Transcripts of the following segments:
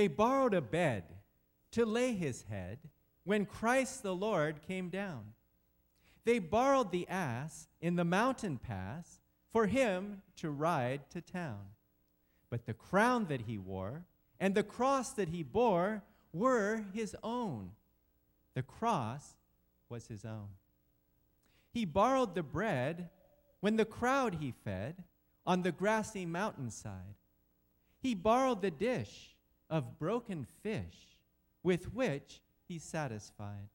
They borrowed a bed to lay his head when Christ the Lord came down. They borrowed the ass in the mountain pass for him to ride to town. But the crown that he wore and the cross that he bore were his own. The cross was his own. He borrowed the bread when the crowd he fed on the grassy mountainside. He borrowed the dish of broken fish with which he satisfied.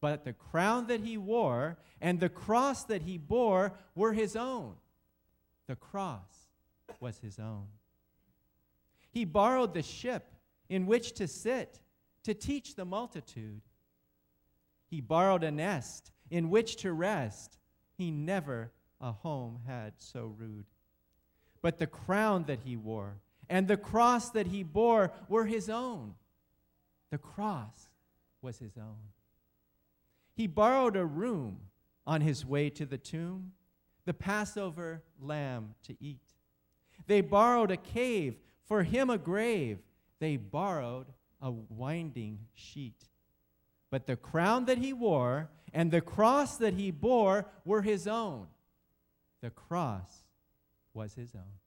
But the crown that he wore and the cross that he bore were his own. The cross was his own. He borrowed the ship in which to sit to teach the multitude. He borrowed a nest in which to rest. He never a home had so rude. But the crown that he wore and the cross that he bore were his own. The cross was his own. He borrowed a room on his way to the tomb. the Passover lamb to eat. They borrowed a cave, for him a grave. They borrowed a winding sheet. But the crown that he wore and the cross that he bore were his own. The cross was his own.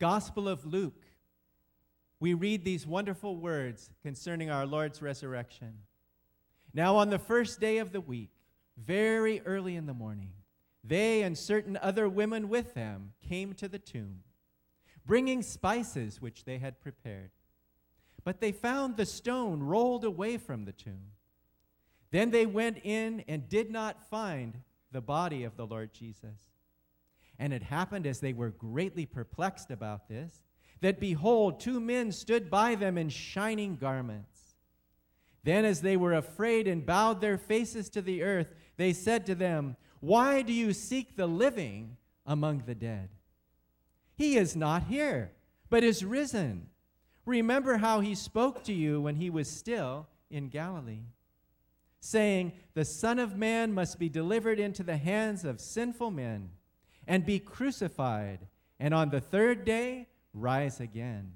Gospel of Luke, we read these wonderful words concerning our Lord's resurrection. Now, on the first day of the week, very early in the morning, they and certain other women with them came to the tomb, bringing spices which they had prepared. But they found the stone rolled away from the tomb. Then they went in and did not find the body of the Lord Jesus. And it happened as they were greatly perplexed about this, that behold, two men stood by them in shining garments. Then, as they were afraid and bowed their faces to the earth, they said to them, Why do you seek the living among the dead? He is not here, but is risen. Remember how he spoke to you when he was still in Galilee, saying, The Son of Man must be delivered into the hands of sinful men and be crucified, and on the third day rise again.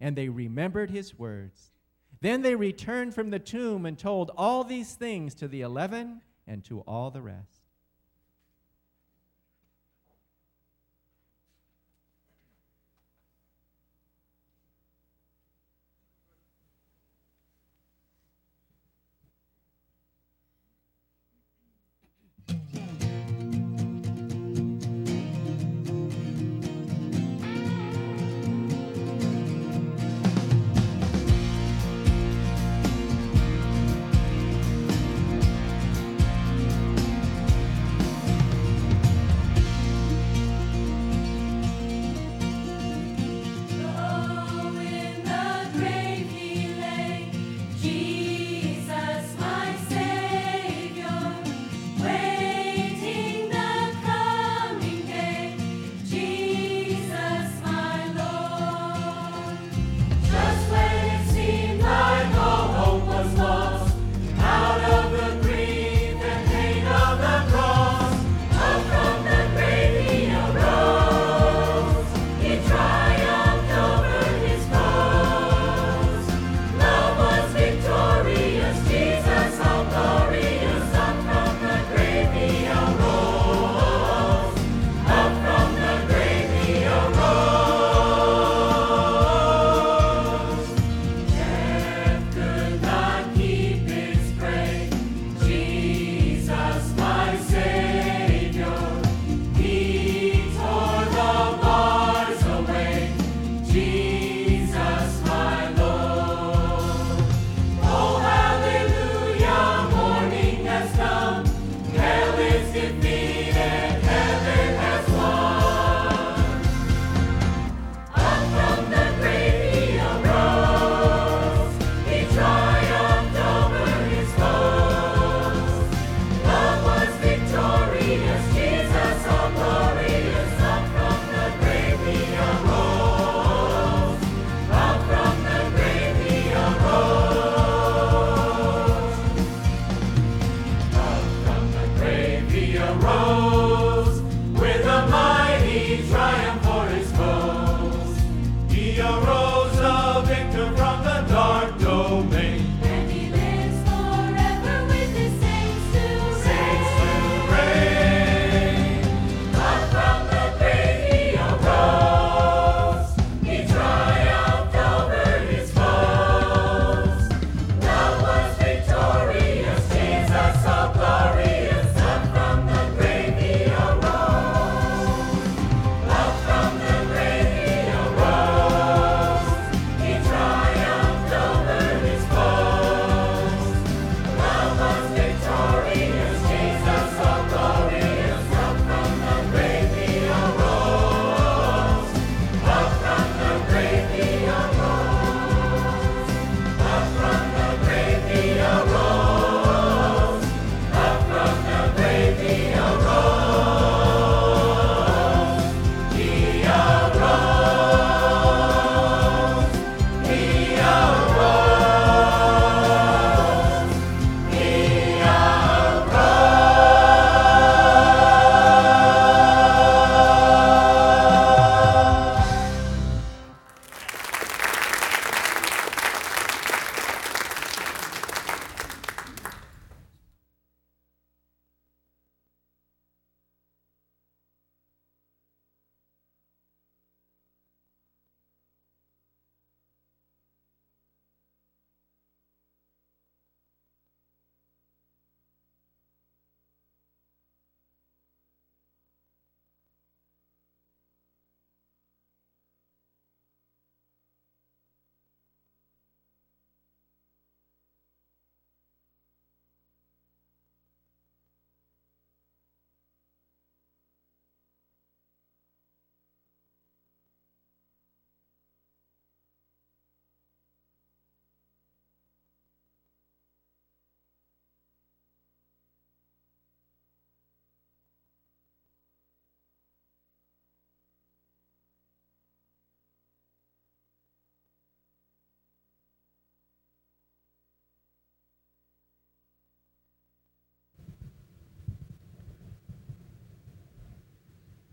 And they remembered his words. Then they returned from the tomb and told all these things to the eleven and to all the rest.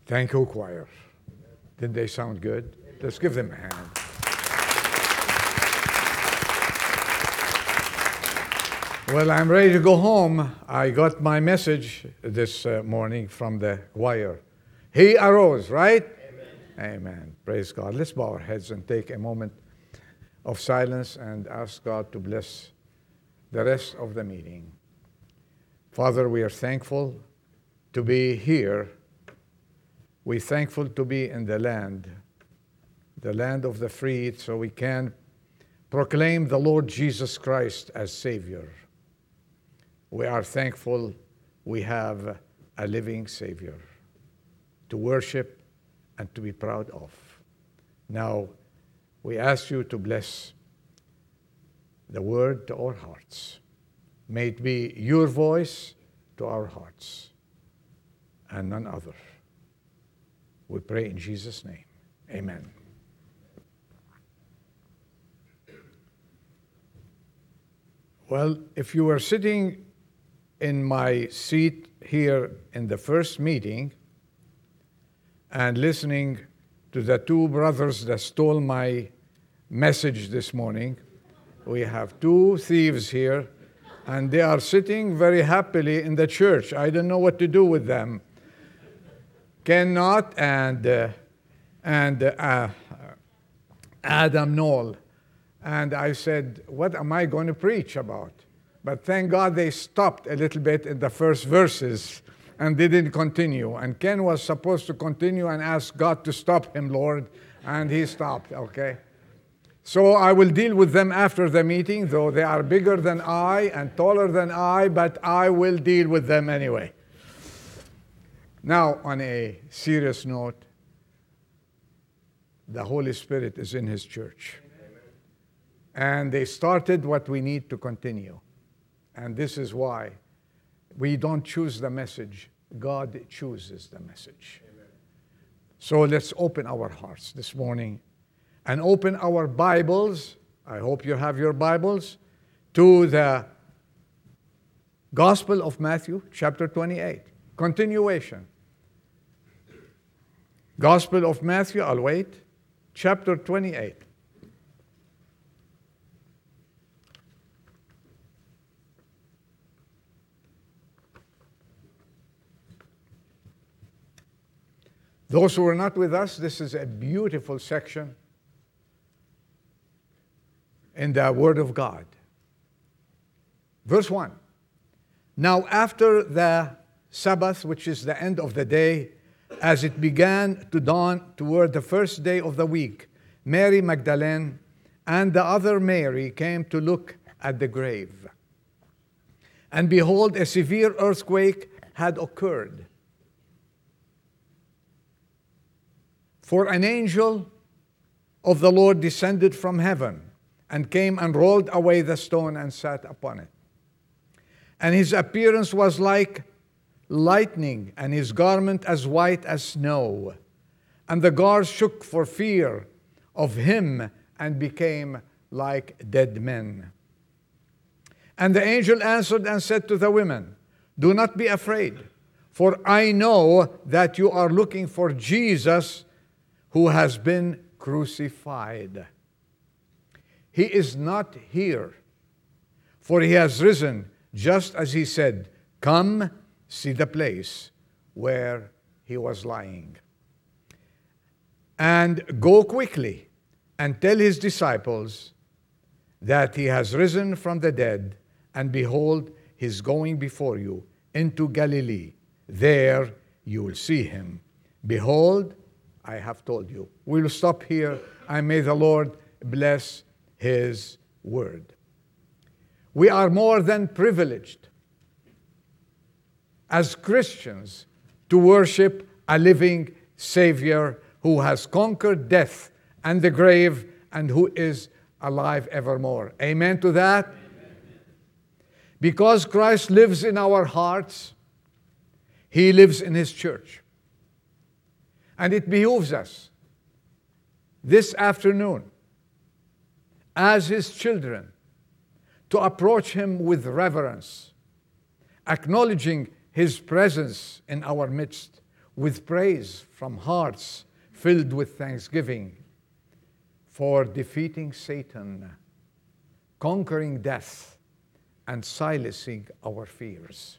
Thank you, choir. Didn't they sound good? Let's give them a hand. Well, I'm ready to go home. I got my message this uh, morning from the choir. He arose, right? Amen. Amen. Praise God. Let's bow our heads and take a moment of silence and ask God to bless the rest of the meeting. Father, we are thankful to be here. We're thankful to be in the land, the land of the free, so we can proclaim the Lord Jesus Christ as Savior. We are thankful we have a living Savior to worship and to be proud of. Now, we ask you to bless the word to our hearts. May it be your voice to our hearts and none other. We pray in Jesus' name. Amen. Well, if you were sitting in my seat here in the first meeting and listening to the two brothers that stole my message this morning. We have two thieves here, and they are sitting very happily in the church. I don't know what to do with them. Cannot and uh, and uh, Adam Knoll. And I said, What am I going to preach about? But thank God they stopped a little bit in the first verses and didn't continue. And Ken was supposed to continue and ask God to stop him, Lord, and he stopped, okay? So I will deal with them after the meeting, though they are bigger than I and taller than I, but I will deal with them anyway. Now, on a serious note, the Holy Spirit is in His church. And they started what we need to continue. And this is why we don't choose the message, God chooses the message. Amen. So let's open our hearts this morning and open our Bibles. I hope you have your Bibles to the Gospel of Matthew, chapter 28. Continuation. Gospel of Matthew, I'll wait. Chapter 28. Those who are not with us, this is a beautiful section in the Word of God. Verse 1 Now, after the Sabbath, which is the end of the day, as it began to dawn toward the first day of the week, Mary Magdalene and the other Mary came to look at the grave. And behold, a severe earthquake had occurred For an angel of the Lord descended from heaven and came and rolled away the stone and sat upon it. And his appearance was like lightning, and his garment as white as snow. And the guards shook for fear of him and became like dead men. And the angel answered and said to the women, Do not be afraid, for I know that you are looking for Jesus who has been crucified. He is not here, for he has risen, just as he said, Come, see the place where he was lying. And go quickly and tell his disciples that he has risen from the dead, and behold, he is going before you into Galilee. There you will see him. Behold, I have told you. We will stop here, and may the Lord bless His word. We are more than privileged as Christians to worship a living Savior who has conquered death and the grave and who is alive evermore. Amen to that? Because Christ lives in our hearts, He lives in His church. And it behooves us this afternoon, as His children, to approach Him with reverence, acknowledging His presence in our midst with praise from hearts filled with thanksgiving. for defeating Satan, conquering death, and silencing our fears.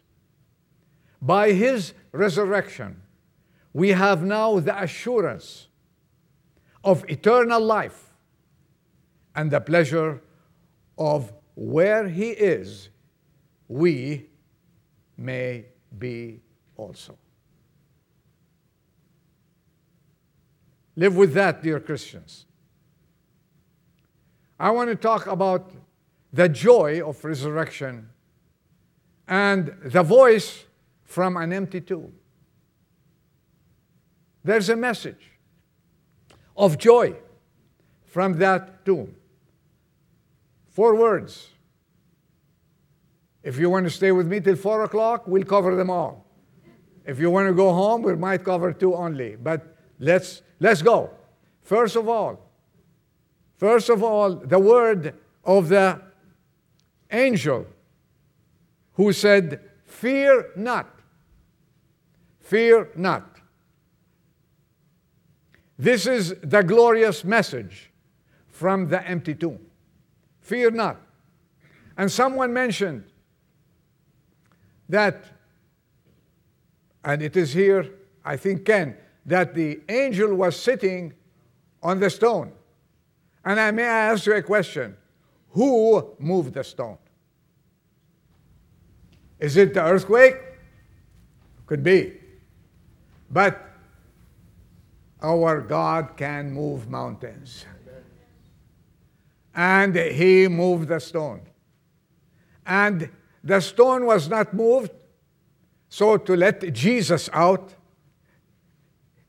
By his resurrection, we have now the assurance of eternal life and the pleasure of where he is, we may be also. Live with that, dear Christians. I want to talk about the joy of resurrection and the voice from an empty tomb. There's a message of joy from that tomb. Four words. If you want to stay with me till four o'clock, we'll cover them all. If you want to go home, we might cover two only. But let's let's go. First of all, first of all, the word of the angel who said, Fear not. Fear not. This is the glorious message from the empty tomb. Fear not. And someone mentioned that, and it is here, I think, Ken, that the angel was sitting on the stone. And I may ask you a question who moved the stone? Is it the earthquake? Could be. But our God can move mountains. And he moved the stone. And the stone was not moved, so to let Jesus out,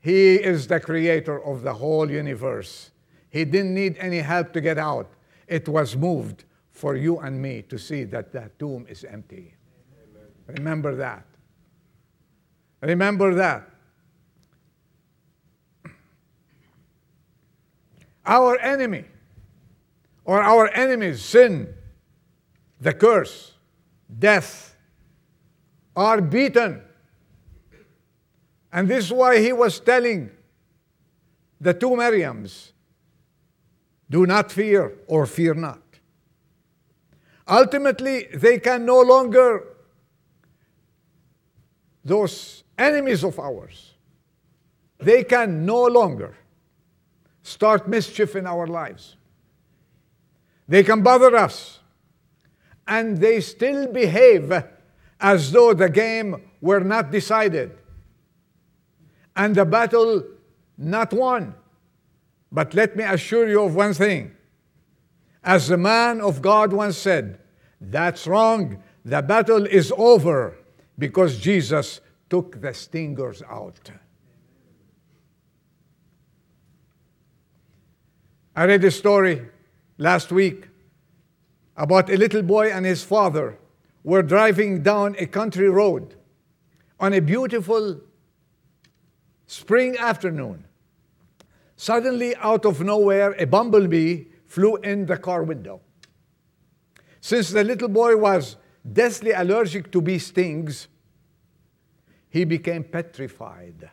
he is the creator of the whole universe. He didn't need any help to get out. It was moved for you and me to see that the tomb is empty. Amen. Remember that. Remember that. Our enemy, or our enemies, sin, the curse, death, are beaten. And this is why he was telling the two Miriams, do not fear or fear not. Ultimately, they can no longer, those enemies of ours, they can no longer start mischief in our lives. They can bother us, and they still behave as though the game were not decided and the battle not won. But let me assure you of one thing. As the man of God once said, that's wrong. The battle is over because Jesus took the stingers out. I read a story last week about a little boy and his father were driving down a country road on a beautiful spring afternoon. Suddenly, out of nowhere, a bumblebee flew in the car window. Since the little boy was deathly allergic to bee stings, he became petrified.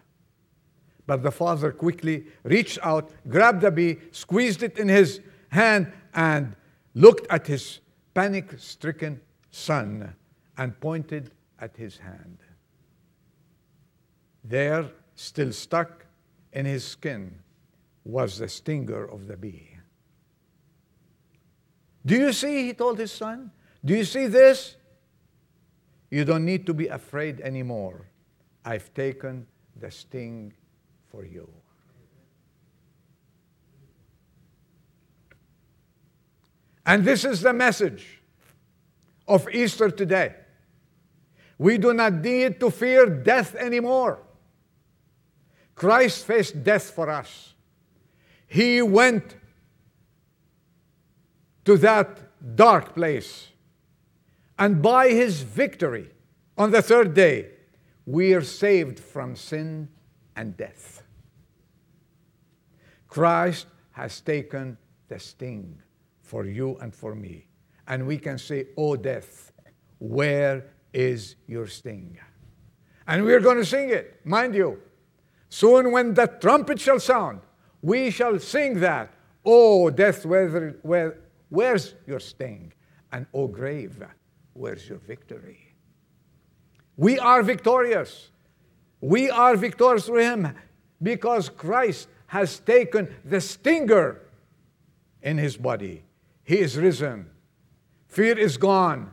But the father quickly reached out, grabbed the bee, squeezed it in his hand, and looked at his panic stricken son and pointed at his hand. There, still stuck in his skin, was the stinger of the bee. Do you see? He told his son. Do you see this? You don't need to be afraid anymore. I've taken the sting for you. And this is the message of Easter today. We do not need to fear death anymore. Christ faced death for us. He went to that dark place. And by his victory on the third day, we are saved from sin and death. Christ has taken the sting for you and for me. And we can say, Oh, death, where is your sting? And we're going to sing it, mind you. Soon, when the trumpet shall sound, we shall sing that. Oh, death, where, where, where's your sting? And oh, grave, where's your victory? We are victorious. We are victorious through Him because Christ has taken the stinger in His body. He is risen. Fear is gone.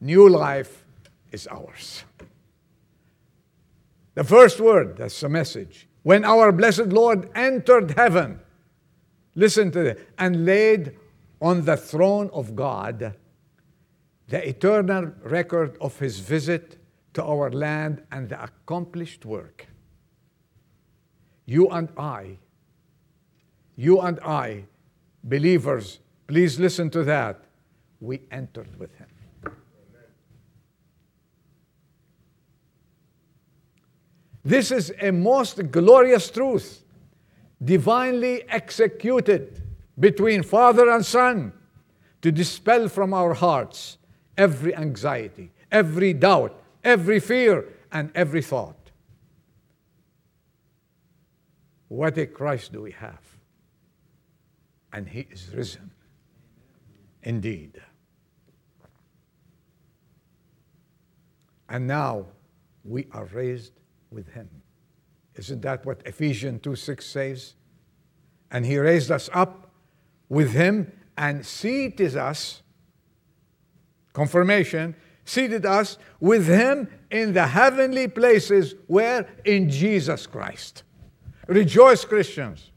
New life is ours. The first word, that's the message. When our blessed Lord entered heaven, listen to this, and laid on the throne of God the eternal record of his visit to our land and the accomplished work. You and I, you and I, believers, please listen to that. We entered with him. This is a most glorious truth, divinely executed between Father and Son to dispel from our hearts every anxiety, every doubt, every fear, and every thought. What a Christ do we have? And he is risen. Indeed. And now we are raised with him. Isn't that what Ephesians 2 6 says? And he raised us up with him and seated us, confirmation, seated us with him in the heavenly places where? In Jesus Christ. Rejoice, Christians.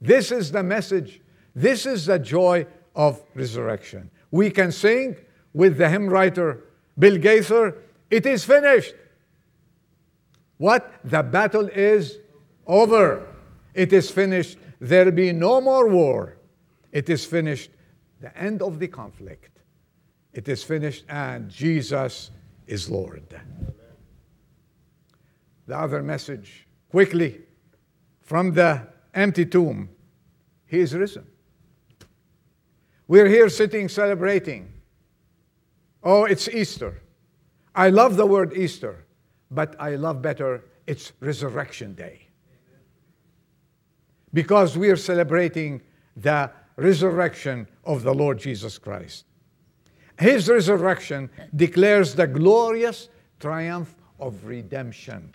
This is the message. This is the joy of resurrection. We can sing with the hymn writer Bill Gaither, it is finished. What? The battle is over. It is finished. There be no more war. It is finished. The end of the conflict. It is finished, and Jesus is Lord. The other message, quickly, from the empty tomb He is risen. We're here sitting celebrating. Oh, it's Easter. I love the word Easter but I love better it's Resurrection Day. Because we are celebrating the resurrection of the Lord Jesus Christ. His resurrection declares the glorious triumph of redemption,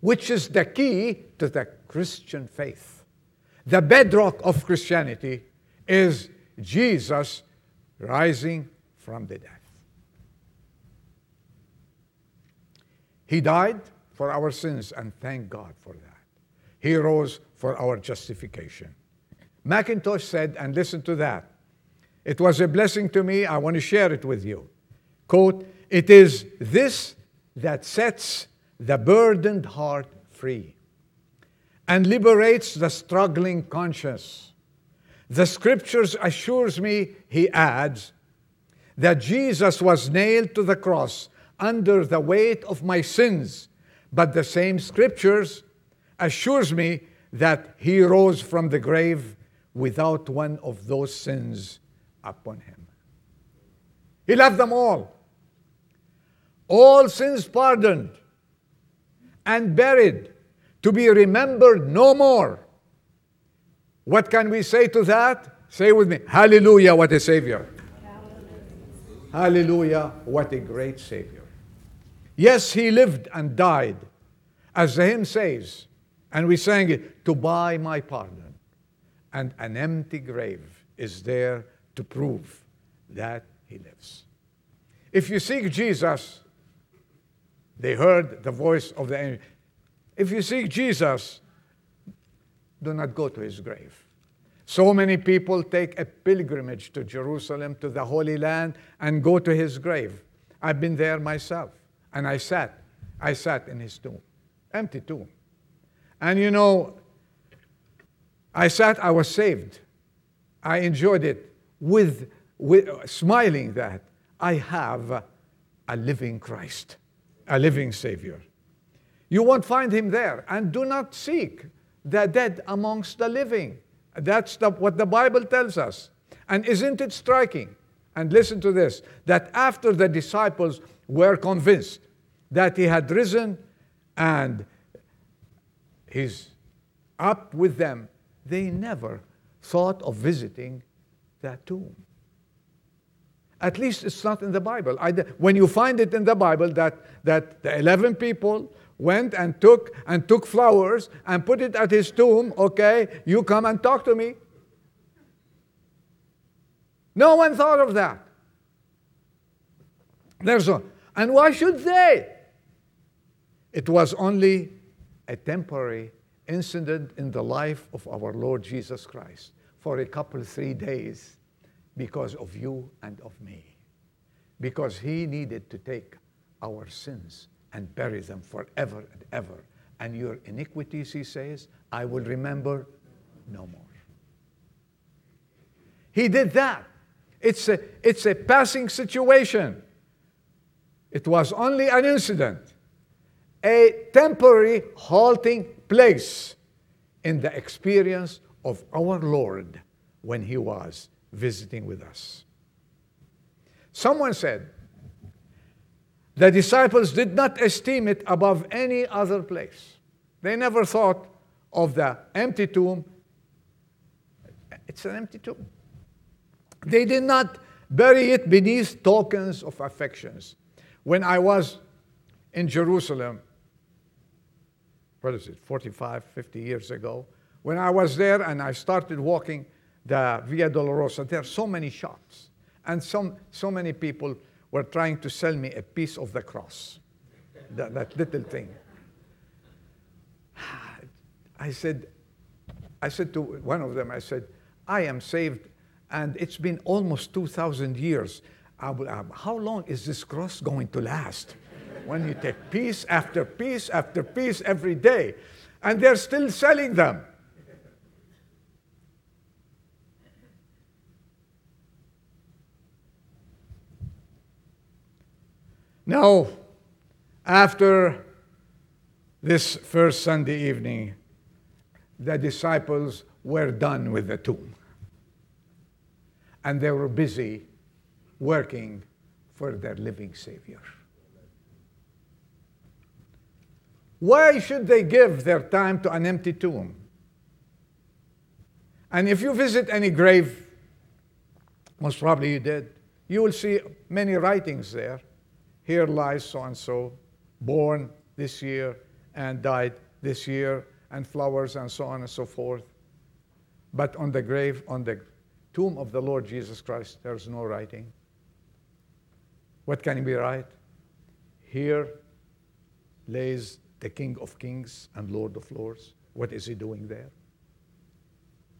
which is the key to the Christian faith. The bedrock of Christianity is Jesus rising from the dead. He died for our sins, and thank God for that. He rose for our justification. Mackintosh said, and listen to that. It was a blessing to me. I want to share it with you. Quote, it is this that sets the burdened heart free and liberates the struggling conscience. The scriptures assures me, he adds, that Jesus was nailed to the cross under the weight of my sins. But the same scriptures assures me that he rose from the grave without one of those sins upon him. He left them all. All sins pardoned and buried to be remembered no more. What can we say to that? Say with me, Hallelujah, what a Savior. Hallelujah, Hallelujah what a great Savior. Yes, he lived and died, as the hymn says, and we sang it, to buy my pardon. And an empty grave is there to prove that he lives. If you seek Jesus, they heard the voice of the angel. If you seek Jesus, do not go to his grave. So many people take a pilgrimage to Jerusalem, to the Holy Land, and go to his grave. I've been there myself. And I sat. I sat in his tomb, empty tomb. And you know, I sat, I was saved. I enjoyed it with, with smiling that I have a living Christ, a living Savior. You won't find him there. And do not seek the dead amongst the living. That's the, what the Bible tells us. And isn't it striking? And listen to this that after the disciples were convinced that he had risen and he's up with them, they never thought of visiting that tomb. At least it's not in the Bible. When you find it in the Bible that, that the 11 people went and took and took flowers and put it at his tomb, okay, you come and talk to me. No one thought of that. There's a, and why should they? It was only a temporary incident in the life of our Lord Jesus Christ for a couple, three days because of you and of me. Because he needed to take our sins and bury them forever and ever. And your iniquities, he says, I will remember no more. He did that. It's a, it's a passing situation. It was only an incident, a temporary halting place in the experience of our Lord when he was visiting with us. Someone said, the disciples did not esteem it above any other place. They never thought of the empty tomb. It's an empty tomb. They did not bury it beneath tokens of affections. When I was in Jerusalem, what is it, 45, 50 years ago, when I was there and I started walking the Via Dolorosa, there are so many shops and some, so many people were trying to sell me a piece of the cross, that, that little thing. I said, I said to one of them, I said, I am saved and it's been almost 2,000 years. Um, how long is this cross going to last? when you take piece after piece after piece every day, and they're still selling them. Now, after this first Sunday evening, the disciples were done with the tomb. And they were busy working for their living Savior. Why should they give their time to an empty tomb? And if you visit any grave, most probably you did, you will see many writings there here lies so and so, born this year and died this year, and flowers and so on and so forth. But on the grave, on the tomb of the Lord Jesus Christ, there's no writing. What can be right? Here lays the King of Kings and Lord of Lords. What is he doing there?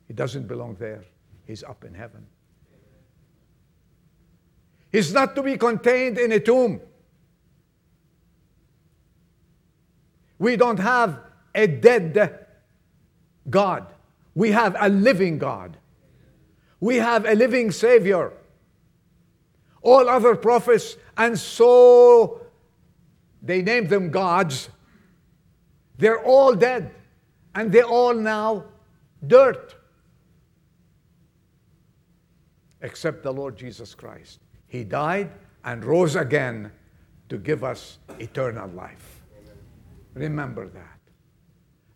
He doesn't belong there. He's up in heaven. He's not to be contained in a tomb. We don't have a dead God. We have a living God. We have a living Savior. All other prophets, and so they named them gods, they're all dead. And they're all now dirt. Except the Lord Jesus Christ. He died and rose again to give us eternal life. Remember that.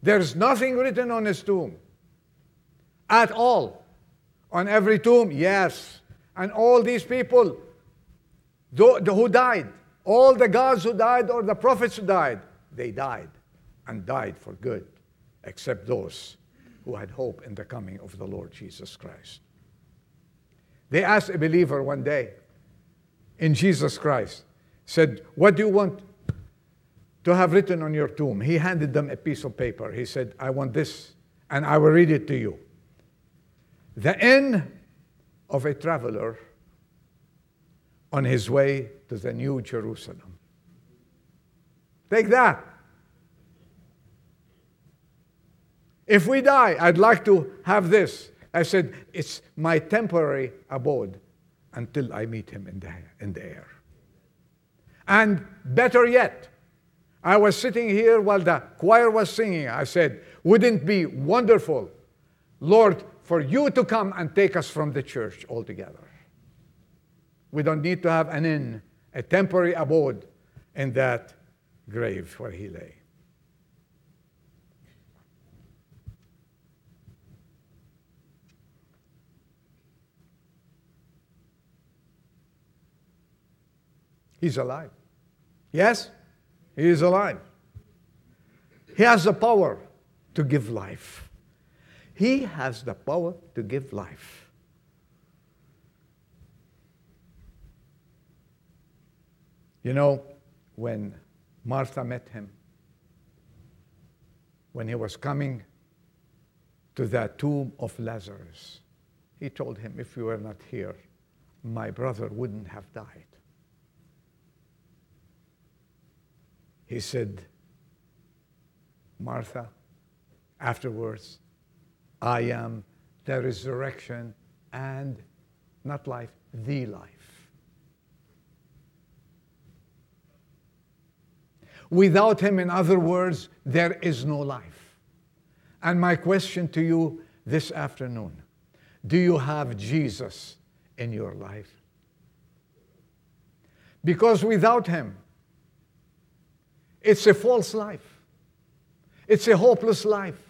There's nothing written on his tomb at all. On every tomb, yes. And all these people who died, all the gods who died or the prophets who died, they died and died for good, except those who had hope in the coming of the Lord Jesus Christ. They asked a believer one day in Jesus Christ, said, What do you want to have written on your tomb. He handed them a piece of paper. He said, I want this, and I will read it to you. The end of a traveler on his way to the New Jerusalem. Take that. If we die, I'd like to have this. I said, it's my temporary abode until I meet him in the, in the air. And better yet, I was sitting here while the choir was singing. I said, Wouldn't be wonderful, Lord, for you to come and take us from the church altogether? We don't need to have an inn, a temporary abode in that grave where he lay. He's alive. Yes? He is alive. He has the power to give life. He has the power to give life. You know, when Martha met him, when he was coming to the tomb of Lazarus, he told him, If you were not here, my brother wouldn't have died. He said, Martha, afterwards, I am the resurrection and not life, the life. Without him, in other words, there is no life. And my question to you this afternoon do you have Jesus in your life? Because without him, it's a false life. It's a hopeless life.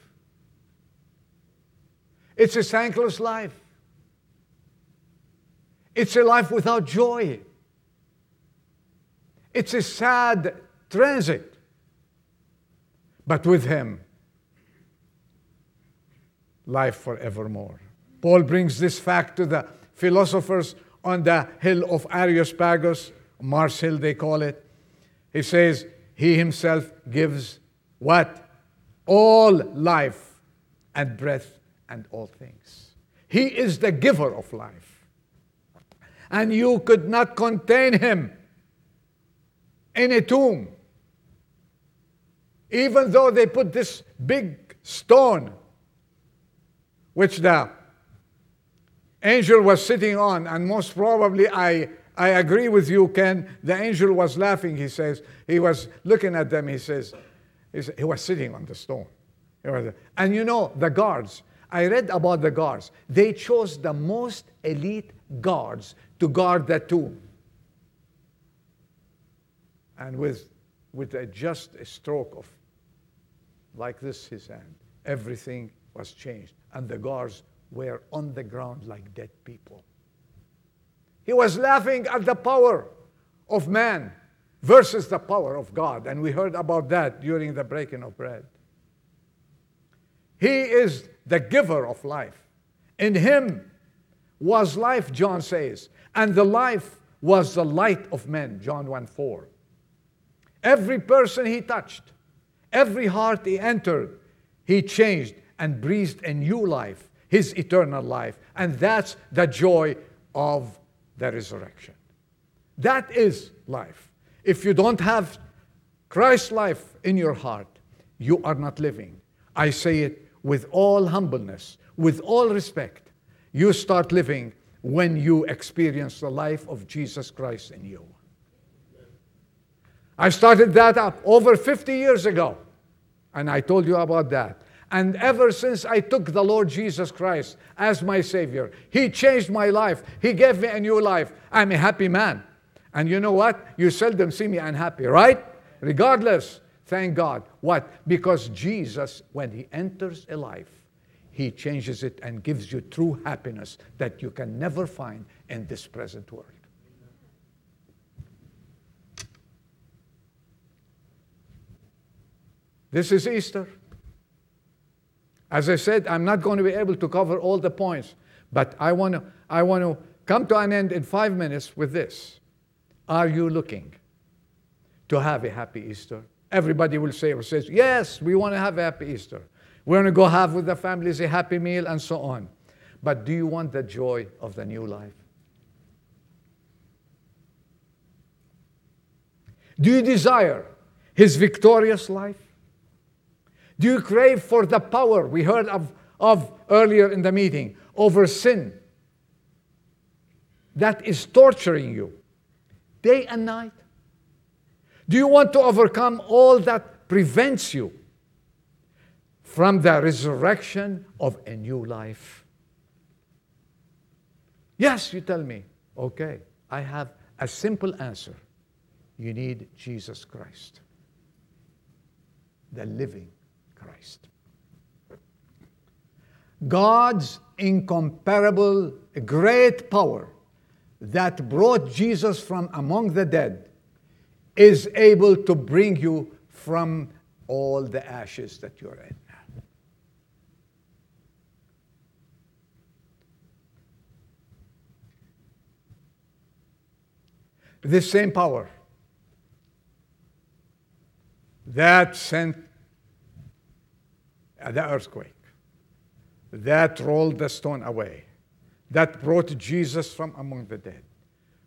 It's a thankless life. It's a life without joy. It's a sad transit. But with Him, life forevermore. Paul brings this fact to the philosophers on the hill of Areopagus, Mars Hill they call it. He says, He Himself gives what? All life and breath and all things. He is the giver of life. And you could not contain Him in a tomb. Even though they put this big stone, which the angel was sitting on, and most probably I, I agree with you, Ken, the angel was laughing, he says. He was looking at them, he says, he was sitting on the stone. And you know, the guards, I read about the guards. They chose the most elite guards to guard that tomb. And with, with a, just a stroke of like this, his hand. Everything was changed, and the guards were on the ground like dead people. He was laughing at the power of man versus the power of God, and we heard about that during the breaking of bread. He is the giver of life. In him was life, John says, and the life was the light of men, John 1 4. Every person he touched Every heart he entered, he changed and breathed a new life, his eternal life. And that's the joy of the resurrection. That is life. If you don't have Christ's life in your heart, you are not living. I say it with all humbleness, with all respect. You start living when you experience the life of Jesus Christ in you. I started that up over 50 years ago. And I told you about that. And ever since I took the Lord Jesus Christ as my Savior, He changed my life. He gave me a new life. I'm a happy man. And you know what? You seldom see me unhappy, right? Regardless, thank God. What? Because Jesus, when He enters a life, He changes it and gives you true happiness that you can never find in this present world. This is Easter. As I said, I'm not going to be able to cover all the points, but I want to, I want to come to an end in five minutes with this. Are you looking to have a happy Easter? Everybody will say or says, yes, we want to have a happy Easter. We want to go have with the families a happy meal and so on. But do you want the joy of the new life? Do you desire his victorious life? Do you crave for the power we heard of, of earlier in the meeting over sin that is torturing you day and night? Do you want to overcome all that prevents you from the resurrection of a new life? Yes, you tell me. Okay, I have a simple answer. You need Jesus Christ, the living Christ. God's incomparable, great power that brought Jesus from among the dead is able to bring you from all the ashes that you're in. This same power that sent the earthquake, that rolled the stone away, that brought Jesus from among the dead.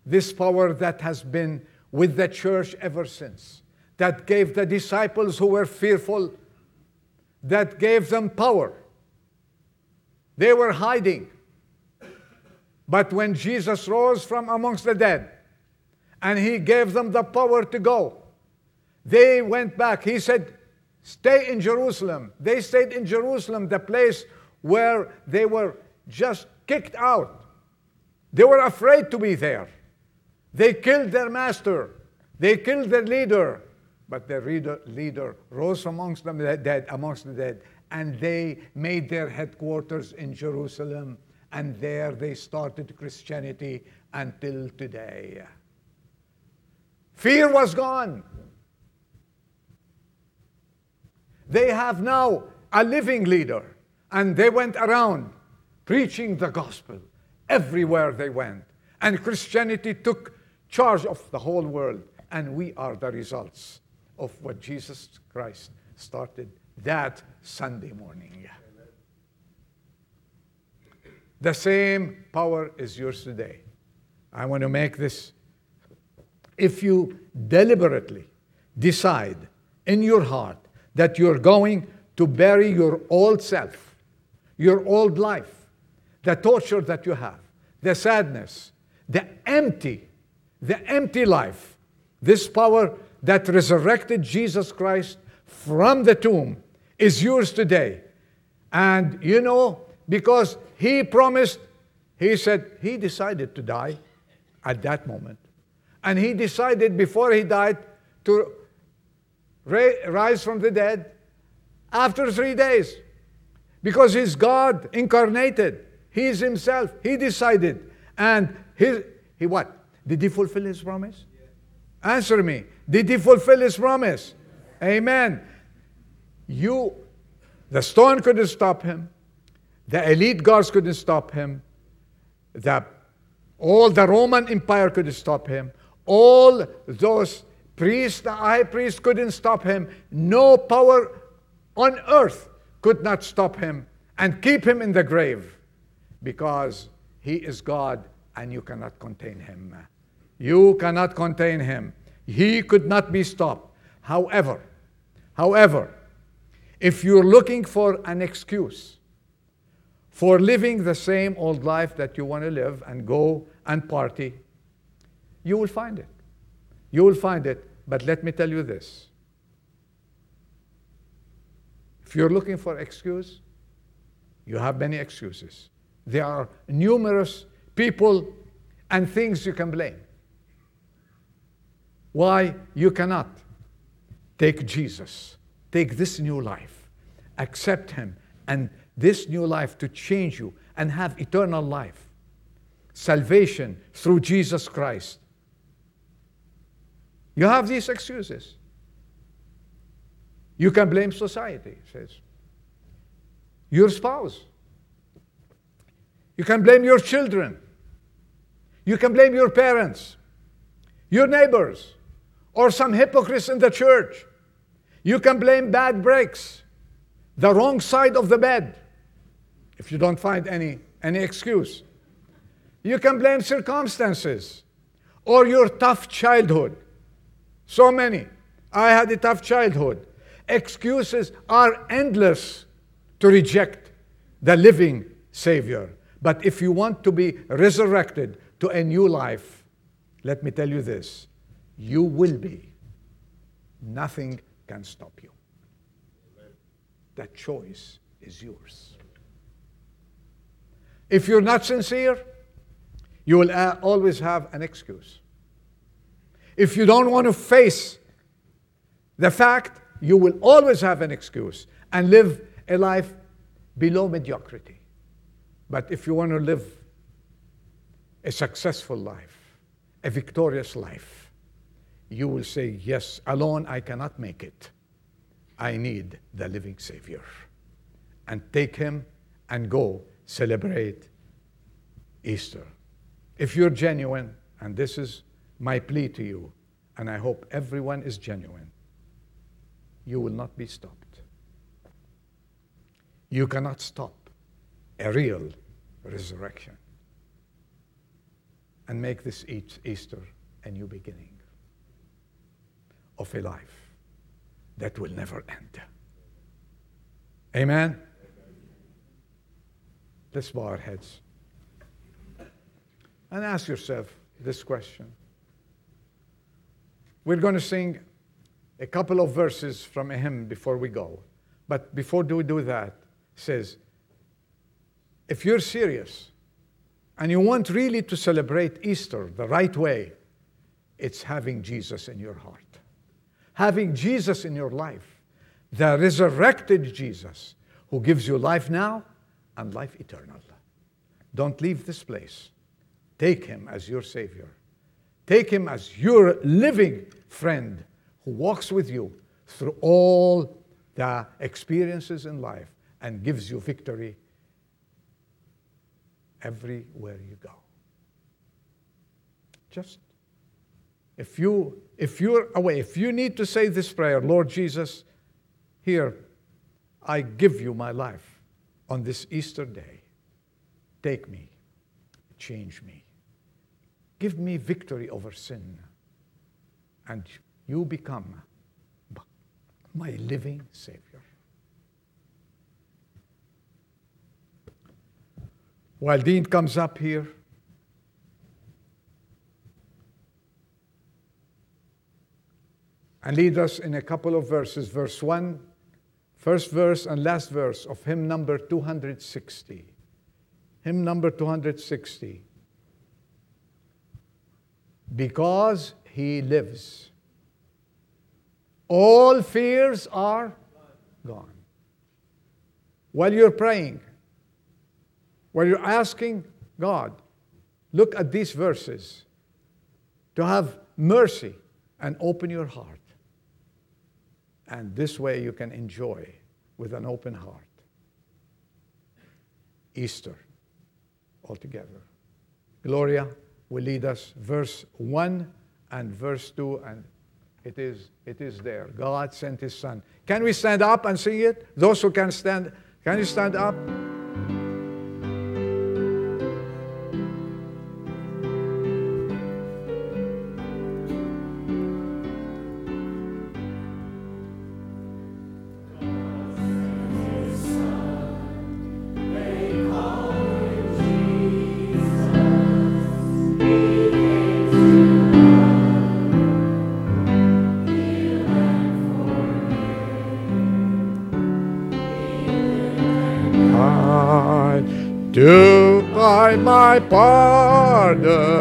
This power that has been with the church ever since, that gave the disciples who were fearful, that gave them power. They were hiding. But when Jesus rose from amongst the dead and he gave them the power to go, they went back. He said, Stay in Jerusalem. They stayed in Jerusalem, the place where they were just kicked out. They were afraid to be there. They killed their master. They killed their leader. But their leader, leader rose amongst them dead, amongst the dead, and they made their headquarters in Jerusalem, and there they started Christianity until today. Fear was gone. They have now a living leader, and they went around preaching the gospel everywhere they went. And Christianity took charge of the whole world, and we are the results of what Jesus Christ started that Sunday morning. The same power is yours today. I want to make this. If you deliberately decide in your heart that you're going to bury your old self, your old life, the torture that you have, the sadness, the empty, the empty life, this power that resurrected Jesus Christ from the tomb is yours today. And you know, because he promised, he said, he decided to die at that moment. And he decided before he died to rise from the dead after three days. Because he's God incarnated. He is himself. He decided. And he, he what? Did he fulfill his promise? Answer me. Did he fulfill his promise? Amen. You, the stone couldn't stop him. The elite guards couldn't stop him. The, all the Roman Empire couldn't stop him. All those priest, the high priest couldn't stop him. No power on earth could not stop him and keep him in the grave because he is God and you cannot contain him. You cannot contain him. He could not be stopped. However, however, if you're looking for an excuse for living the same old life that you want to live and go and party, you will find it. You will find it but let me tell you this. If you're looking for excuse, you have many excuses. There are numerous people and things you can blame. Why you cannot take Jesus, take this new life, accept Him, and this new life to change you and have eternal life, salvation through Jesus Christ you have these excuses. You can blame society, says. Your spouse. You can blame your children. You can blame your parents, your neighbors, or some hypocrites in the church. You can blame bad breaks, the wrong side of the bed, if you don't find any, any excuse. You can blame circumstances or your tough childhood so many. I had a tough childhood. Excuses are endless to reject the living Savior. But if you want to be resurrected to a new life, let me tell you this you will be. Nothing can stop you. That choice is yours. If you're not sincere, you will uh, always have an excuse. If you don't want to face the fact, you will always have an excuse and live a life below mediocrity. But if you want to live a successful life, a victorious life, you will say, Yes, alone I cannot make it. I need the living Savior. And take him and go celebrate Easter. If you're genuine, and this is my plea to you, and I hope everyone is genuine, you will not be stopped. You cannot stop a real resurrection and make this Easter a new beginning of a life that will never end. Amen? Let's bow our heads and ask yourself this question. We're going to sing a couple of verses from a hymn before we go. But before we do that, says, if you're serious and you want really to celebrate Easter the right way, it's having Jesus in your heart. Having Jesus in your life, the resurrected Jesus who gives you life now and life eternal. Don't leave this place. Take him as your Savior. Take him as your living friend who walks with you through all the experiences in life and gives you victory everywhere you go. Just if you if you're away, if you need to say this prayer, Lord Jesus, here I give you my life on this Easter day. Take me, change me. Give me victory over sin. And you become my living Savior. While Dean comes up here, and lead us in a couple of verses, verse 1, first verse and last verse of hymn number 260. Hymn number 260. Because he lives, all fears are gone. While you're praying, while you're asking God, look at these verses to have mercy and open your heart. And this way you can enjoy with an open heart Easter altogether. Gloria will lead us. Verse 1 and verse 2 and it is it is there. God sent his son. Can we stand up and sing it? Those who can stand can you stand up pardon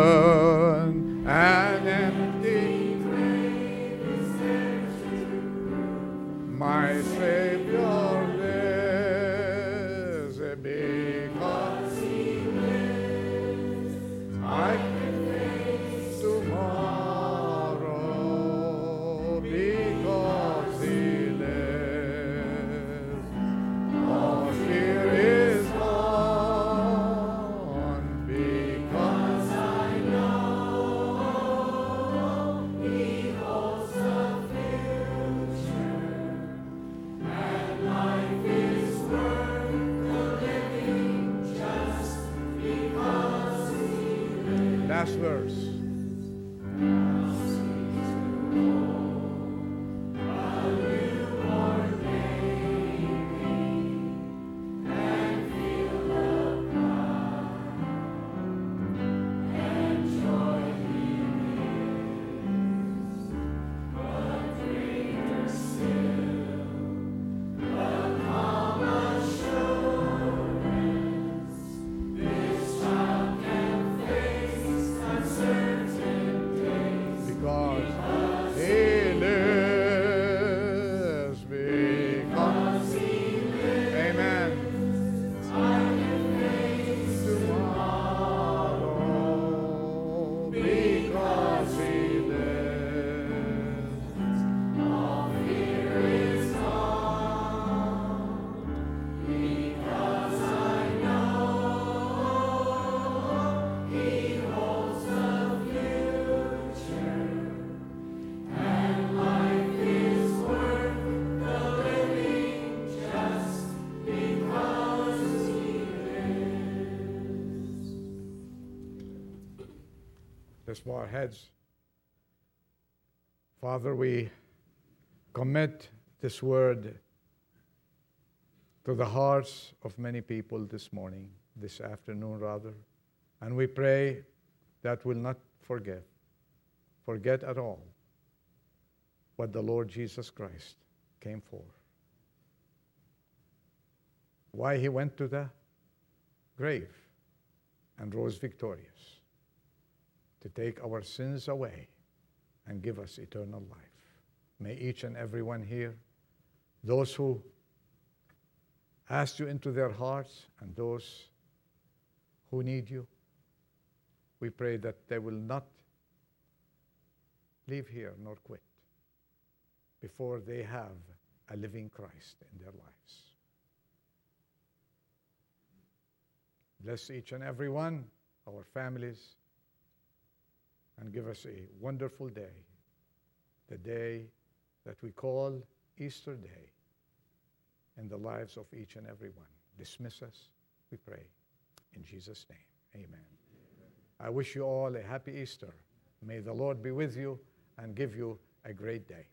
bow our heads. Father, we commit this word to the hearts of many people this morning, this afternoon rather, and we pray that we'll not forget, forget at all what the Lord Jesus Christ came for. Why he went to the grave and rose victorious to take our sins away and give us eternal life. May each and every one here, those who asked you into their hearts and those who need you, we pray that they will not leave here nor quit before they have a living Christ in their lives. Bless each and every one, our families, and give us a wonderful day, the day that we call Easter Day in the lives of each and every one. Dismiss us, we pray. In Jesus' name, amen. I wish you all a happy Easter. May the Lord be with you and give you a great day.